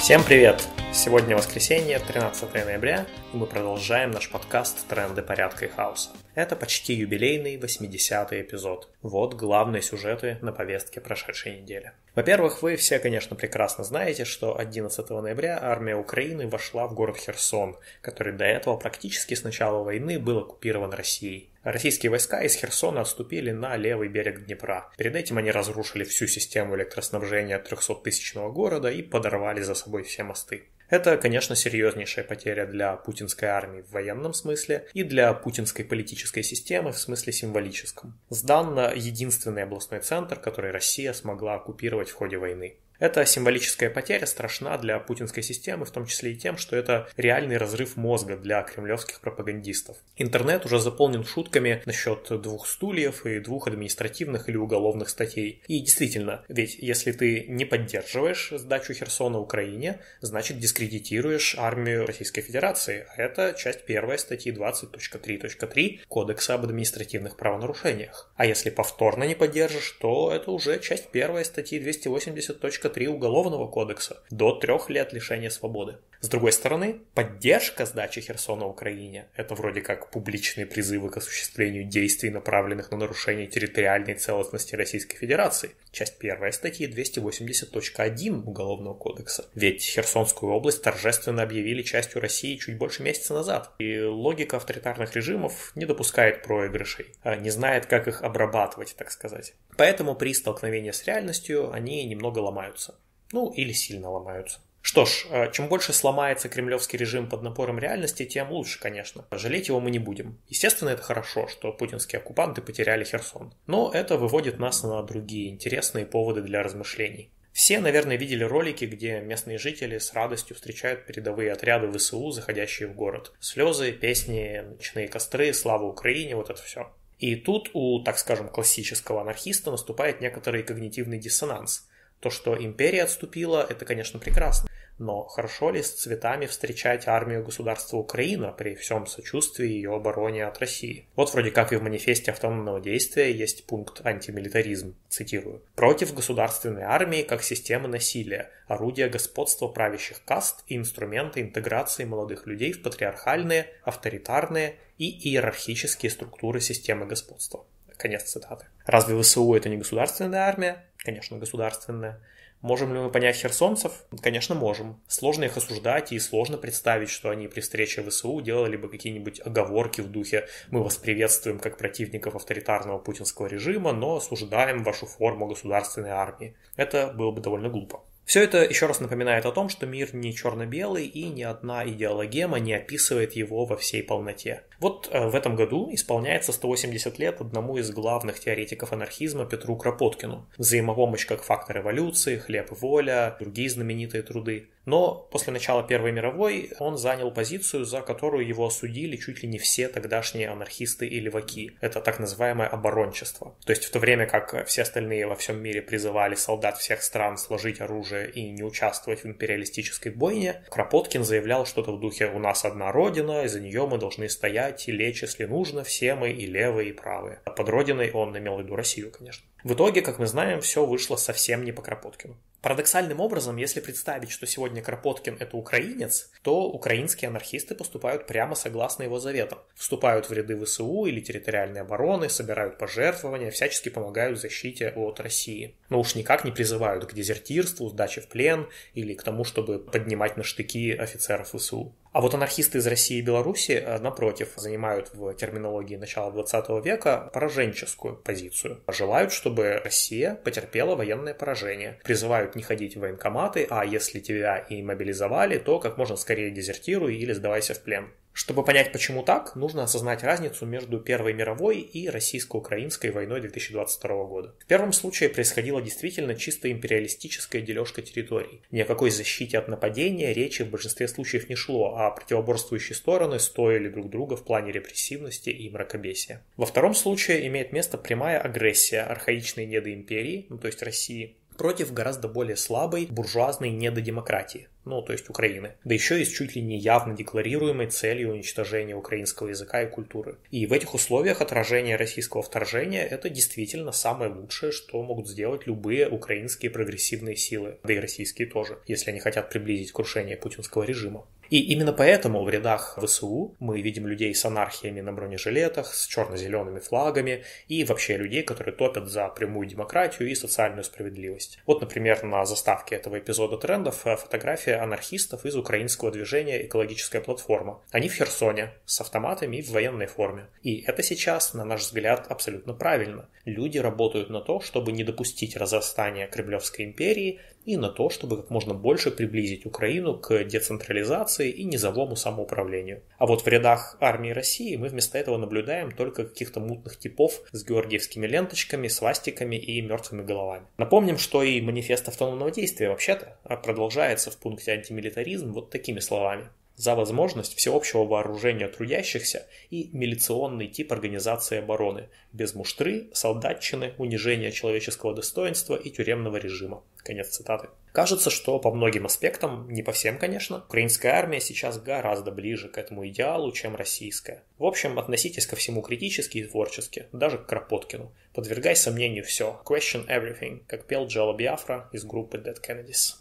Всем привет! Сегодня воскресенье, 13 ноября, и мы продолжаем наш подкаст «Тренды порядка и хаоса». Это почти юбилейный 80-й эпизод. Вот главные сюжеты на повестке прошедшей недели. Во-первых, вы все, конечно, прекрасно знаете, что 11 ноября армия Украины вошла в город Херсон, который до этого практически с начала войны был оккупирован Россией. Российские войска из Херсона отступили на левый берег Днепра. Перед этим они разрушили всю систему электроснабжения 300-тысячного города и подорвали за собой все мосты. Это, конечно, серьезнейшая потеря для путинской армии в военном смысле и для путинской политической системы в смысле символическом. Сдан единственный областной центр, который Россия смогла оккупировать в ходе войны. Эта символическая потеря страшна для путинской системы, в том числе и тем, что это реальный разрыв мозга для кремлевских пропагандистов. Интернет уже заполнен шутками насчет двух стульев и двух административных или уголовных статей. И действительно, ведь если ты не поддерживаешь сдачу Херсона Украине, значит дискредитируешь армию Российской Федерации. А это часть первой статьи 20.3.3 Кодекса об административных правонарушениях. А если повторно не поддержишь, то это уже часть первой статьи 280. 3 Уголовного кодекса до трех лет лишения свободы. С другой стороны, поддержка сдачи Херсона Украине – это вроде как публичные призывы к осуществлению действий, направленных на нарушение территориальной целостности Российской Федерации. Часть первая статьи 280.1 Уголовного кодекса. Ведь Херсонскую область торжественно объявили частью России чуть больше месяца назад. И логика авторитарных режимов не допускает проигрышей, а не знает, как их обрабатывать, так сказать. Поэтому при столкновении с реальностью они немного ломаются. Ну, или сильно ломаются. Что ж, э, чем больше сломается кремлевский режим под напором реальности, тем лучше, конечно. Жалеть его мы не будем. Естественно, это хорошо, что путинские оккупанты потеряли Херсон. Но это выводит нас на другие интересные поводы для размышлений. Все, наверное, видели ролики, где местные жители с радостью встречают передовые отряды ВСУ, заходящие в город. Слезы, песни, ночные костры, слава Украине, вот это все. И тут у, так скажем, классического анархиста наступает некоторый когнитивный диссонанс. То, что империя отступила, это, конечно, прекрасно. Но хорошо ли с цветами встречать армию государства Украина при всем сочувствии ее обороне от России? Вот вроде как и в манифесте автономного действия есть пункт антимилитаризм, цитирую. «Против государственной армии как системы насилия, орудия господства правящих каст и инструменты интеграции молодых людей в патриархальные, авторитарные и иерархические структуры системы господства». Конец цитаты. Разве ВСУ это не государственная армия? Конечно, государственная. Можем ли мы понять херсонцев? Конечно, можем. Сложно их осуждать и сложно представить, что они при встрече ВСУ делали бы какие-нибудь оговорки в духе «мы вас приветствуем как противников авторитарного путинского режима, но осуждаем вашу форму государственной армии». Это было бы довольно глупо. Все это еще раз напоминает о том, что мир не черно-белый и ни одна идеологема не описывает его во всей полноте. Вот э, в этом году исполняется 180 лет одному из главных теоретиков анархизма Петру Кропоткину. Взаимопомощь как фактор эволюции, хлеб и воля, другие знаменитые труды. Но после начала Первой мировой он занял позицию, за которую его осудили чуть ли не все тогдашние анархисты и леваки. Это так называемое оборончество. То есть в то время как все остальные во всем мире призывали солдат всех стран сложить оружие и не участвовать в империалистической бойне, Кропоткин заявлял что-то в духе «у нас одна родина, и за нее мы должны стоять и лечь, если нужно, все мы и левые, и правые». Под родиной он имел в виду Россию, конечно. В итоге, как мы знаем, все вышло совсем не по Кропоткину. Парадоксальным образом, если представить, что сегодня Кропоткин – это украинец, то украинские анархисты поступают прямо согласно его заветам. Вступают в ряды ВСУ или территориальной обороны, собирают пожертвования, всячески помогают в защите от России. Но уж никак не призывают к дезертирству, сдаче в плен или к тому, чтобы поднимать на штыки офицеров ВСУ. А вот анархисты из России и Беларуси, э, напротив, занимают в терминологии начала 20 века пораженческую позицию. Желают, чтобы Россия потерпела военное поражение. Призывают не ходить в военкоматы, а если тебя и мобилизовали, то как можно скорее дезертируй или сдавайся в плен. Чтобы понять, почему так, нужно осознать разницу между Первой мировой и российско-украинской войной 2022 года. В первом случае происходила действительно чисто империалистическая дележка территорий. Ни о какой защите от нападения речи в большинстве случаев не шло, а противоборствующие стороны стоили друг друга в плане репрессивности и мракобесия. Во втором случае имеет место прямая агрессия архаичной недоимперии, ну то есть России, против гораздо более слабой буржуазной недодемократии, ну, то есть Украины, да еще и с чуть ли не явно декларируемой целью уничтожения украинского языка и культуры. И в этих условиях отражение российского вторжения – это действительно самое лучшее, что могут сделать любые украинские прогрессивные силы, да и российские тоже, если они хотят приблизить крушение путинского режима. И именно поэтому в рядах ВСУ мы видим людей с анархиями на бронежилетах, с черно-зелеными флагами и вообще людей, которые топят за прямую демократию и социальную справедливость. Вот, например, на заставке этого эпизода трендов э, фотография анархистов из украинского движения «Экологическая платформа». Они в Херсоне, с автоматами и в военной форме. И это сейчас, на наш взгляд, абсолютно правильно. Люди работают на то, чтобы не допустить разрастания Кремлевской империи и на то, чтобы как можно больше приблизить Украину к децентрализации и низовому самоуправлению. А вот в рядах армии России мы вместо этого наблюдаем только каких-то мутных типов с георгиевскими ленточками, свастиками и мертвыми головами. Напомним, что и манифест автономного действия вообще-то продолжается в пункте антимилитаризм вот такими словами за возможность всеобщего вооружения трудящихся и милиционный тип организации обороны, без муштры, солдатчины, унижения человеческого достоинства и тюремного режима. Конец цитаты. Кажется, что по многим аспектам, не по всем, конечно, украинская армия сейчас гораздо ближе к этому идеалу, чем российская. В общем, относитесь ко всему критически и творчески, даже к Кропоткину. Подвергай сомнению все. Question everything, как пел Джелла Биафра из группы Dead Kennedys.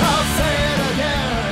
I'll say it again.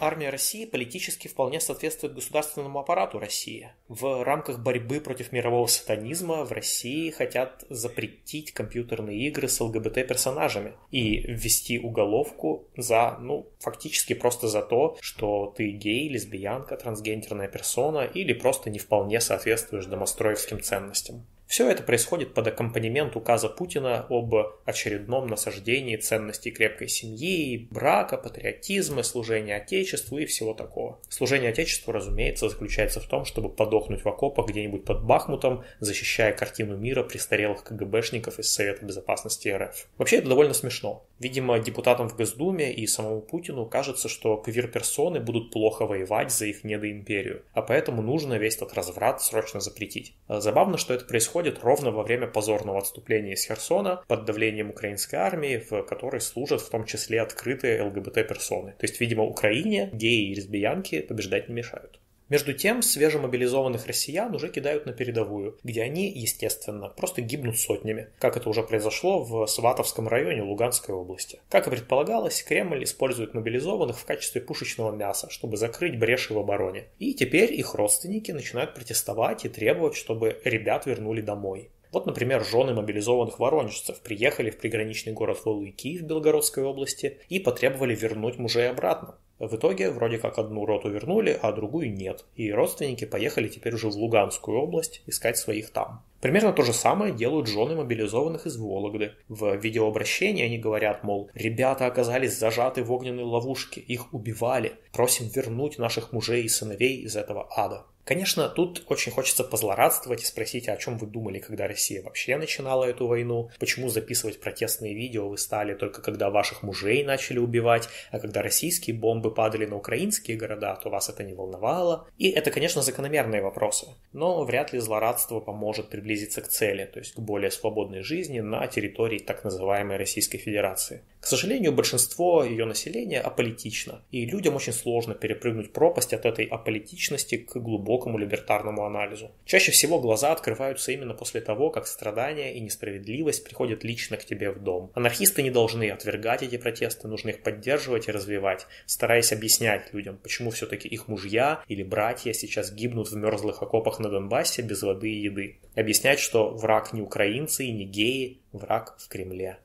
Армия России политически вполне соответствует государственному аппарату России. В рамках борьбы против мирового сатанизма в России хотят запретить компьютерные игры с ЛГБТ-персонажами и ввести уголовку за, ну, фактически просто за то, что ты гей, лесбиянка, трансгендерная персона или просто не вполне соответствуешь домостроевским ценностям. Все это происходит под аккомпанемент указа Путина об очередном насаждении ценностей крепкой семьи, брака, патриотизма, служения Отечеству и всего такого. Служение Отечеству, разумеется, заключается в том, чтобы подохнуть в окопах где-нибудь под Бахмутом, защищая картину мира престарелых КГБшников из Совета Безопасности РФ. Вообще это довольно смешно. Видимо, депутатам в Госдуме и самому Путину кажется, что квир-персоны будут плохо воевать за их недоимперию, а поэтому нужно весь этот разврат срочно запретить. Забавно, что это происходит происходит ровно во время позорного отступления из Херсона под давлением украинской армии, в которой служат в том числе открытые ЛГБТ-персоны. То есть, видимо, Украине геи и лесбиянки побеждать не мешают. Между тем, свежемобилизованных россиян уже кидают на передовую, где они, естественно, просто гибнут сотнями, как это уже произошло в Сватовском районе Луганской области. Как и предполагалось, Кремль использует мобилизованных в качестве пушечного мяса, чтобы закрыть бреши в обороне. И теперь их родственники начинают протестовать и требовать, чтобы ребят вернули домой. Вот, например, жены мобилизованных воронежцев приехали в приграничный город Валуйки в Белгородской области и потребовали вернуть мужей обратно. В итоге вроде как одну роту вернули, а другую нет, и родственники поехали теперь уже в Луганскую область искать своих там. Примерно то же самое делают жены мобилизованных из Вологды. В видеообращении они говорят, мол, ребята оказались зажаты в огненной ловушке, их убивали, просим вернуть наших мужей и сыновей из этого ада. Конечно, тут очень хочется позлорадствовать и спросить, о чем вы думали, когда Россия вообще начинала эту войну, почему записывать протестные видео вы стали только когда ваших мужей начали убивать, а когда российские бомбы падали на украинские города, то вас это не волновало. И это, конечно, закономерные вопросы, но вряд ли злорадство поможет приблизиться к цели, то есть к более свободной жизни на территории так называемой Российской Федерации. К сожалению, большинство ее населения аполитично, и людям очень сложно перепрыгнуть пропасть от этой аполитичности к глубокому либертарному анализу. Чаще всего глаза открываются именно после того, как страдания и несправедливость приходят лично к тебе в дом. Анархисты не должны отвергать эти протесты, нужно их поддерживать и развивать, стараясь объяснять людям, почему все-таки их мужья или братья сейчас гибнут в мерзлых окопах на Донбассе без воды и еды. Объяснять, что враг не украинцы и не геи, враг в Кремле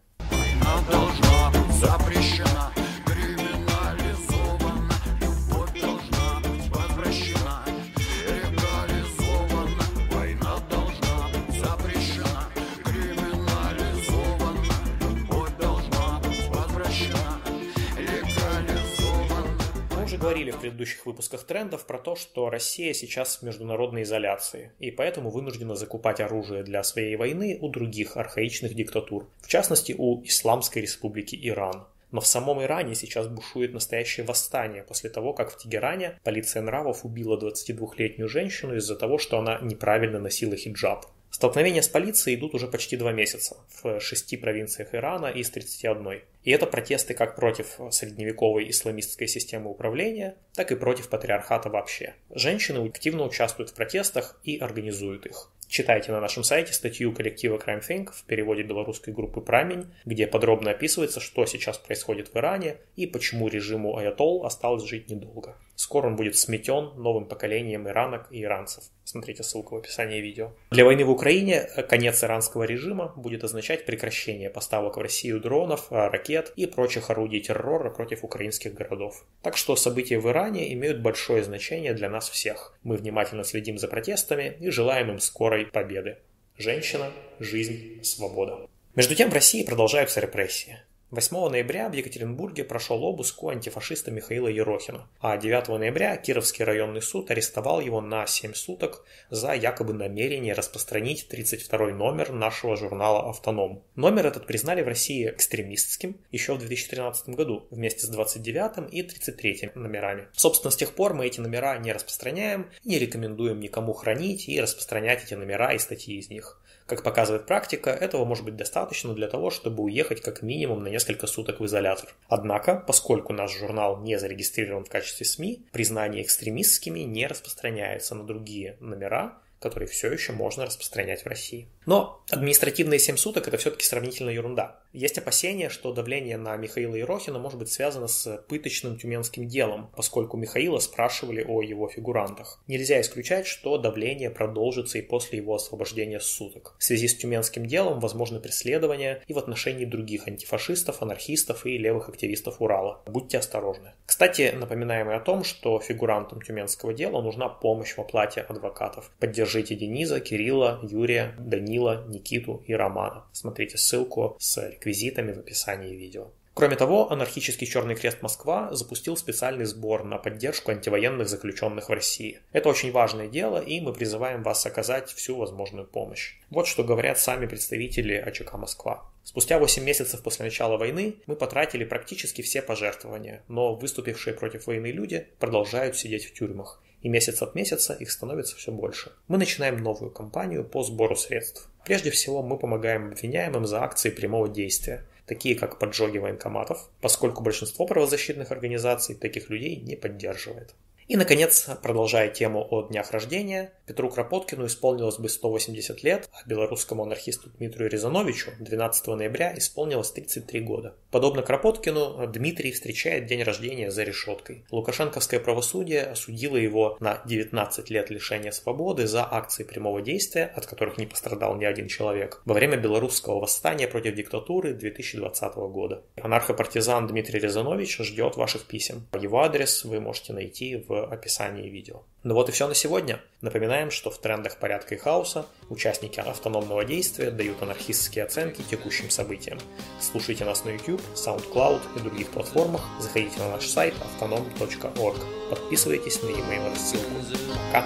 должна быть запрещена говорили в предыдущих выпусках трендов про то, что Россия сейчас в международной изоляции, и поэтому вынуждена закупать оружие для своей войны у других архаичных диктатур, в частности у Исламской республики Иран. Но в самом Иране сейчас бушует настоящее восстание после того, как в Тегеране полиция нравов убила 22-летнюю женщину из-за того, что она неправильно носила хиджаб. Столкновения с полицией идут уже почти два месяца в шести провинциях Ирана из 31. И это протесты как против средневековой исламистской системы управления, так и против патриархата вообще. Женщины активно участвуют в протестах и организуют их. Читайте на нашем сайте статью коллектива Crime Think в переводе белорусской группы «Прамень», где подробно описывается, что сейчас происходит в Иране и почему режиму Аятол осталось жить недолго. Скоро он будет сметен новым поколением иранок и иранцев. Смотрите ссылку в описании видео. Для войны в Украине э, конец иранского режима будет означать прекращение поставок в Россию дронов, э, ракет и прочих орудий террора против украинских городов. Так что события в Иране имеют большое значение для нас всех. Мы внимательно следим за протестами и желаем им скорой победы. Женщина, жизнь, свобода. Между тем в России продолжаются репрессии. 8 ноября в Екатеринбурге прошел обыск у антифашиста Михаила Ерохина, а 9 ноября Кировский районный суд арестовал его на 7 суток за якобы намерение распространить 32 номер нашего журнала «Автоном». Номер этот признали в России экстремистским еще в 2013 году вместе с 29 и 33 номерами. Собственно, с тех пор мы эти номера не распространяем, не рекомендуем никому хранить и распространять эти номера и статьи из них. Как показывает практика, этого может быть достаточно для того, чтобы уехать как минимум на несколько суток в изолятор. Однако, поскольку наш журнал не зарегистрирован в качестве СМИ, признание экстремистскими не распространяется на другие номера, которые все еще можно распространять в России. Но административные 7 суток – это все-таки сравнительно ерунда. Есть опасения, что давление на Михаила Ерохина может быть связано с пыточным тюменским делом, поскольку Михаила спрашивали о его фигурантах. Нельзя исключать, что давление продолжится и после его освобождения с суток. В связи с тюменским делом возможно преследование и в отношении других антифашистов, анархистов и левых активистов Урала. Будьте осторожны. Кстати, напоминаем и о том, что фигурантам тюменского дела нужна помощь в оплате адвокатов. Поддержите Дениза, Кирилла, Юрия, Данила, Никиту и Романа. Смотрите ссылку с реквизитами в описании видео. Кроме того, анархический Черный Крест Москва запустил специальный сбор на поддержку антивоенных заключенных в России. Это очень важное дело, и мы призываем вас оказать всю возможную помощь. Вот что говорят сами представители АЧК Москва. Спустя 8 месяцев после начала войны мы потратили практически все пожертвования, но выступившие против войны люди продолжают сидеть в тюрьмах и месяц от месяца их становится все больше. Мы начинаем новую кампанию по сбору средств. Прежде всего мы помогаем обвиняемым за акции прямого действия, такие как поджоги военкоматов, поскольку большинство правозащитных организаций таких людей не поддерживает. И, наконец, продолжая тему о днях рождения, Петру Кропоткину исполнилось бы 180 лет, а белорусскому анархисту Дмитрию Резановичу 12 ноября исполнилось 33 года. Подобно Кропоткину, Дмитрий встречает день рождения за решеткой. Лукашенковское правосудие осудило его на 19 лет лишения свободы за акции прямого действия, от которых не пострадал ни один человек, во время белорусского восстания против диктатуры 2020 года. Анархопартизан Дмитрий Резанович ждет ваших писем. Его адрес вы можете найти описании видео. Ну вот и все на сегодня. Напоминаем, что в трендах порядка и хаоса участники автономного действия дают анархистские оценки текущим событиям. Слушайте нас на YouTube, SoundCloud и других платформах, заходите на наш сайт autonom.org, подписывайтесь на e-mail рассылку. Пока!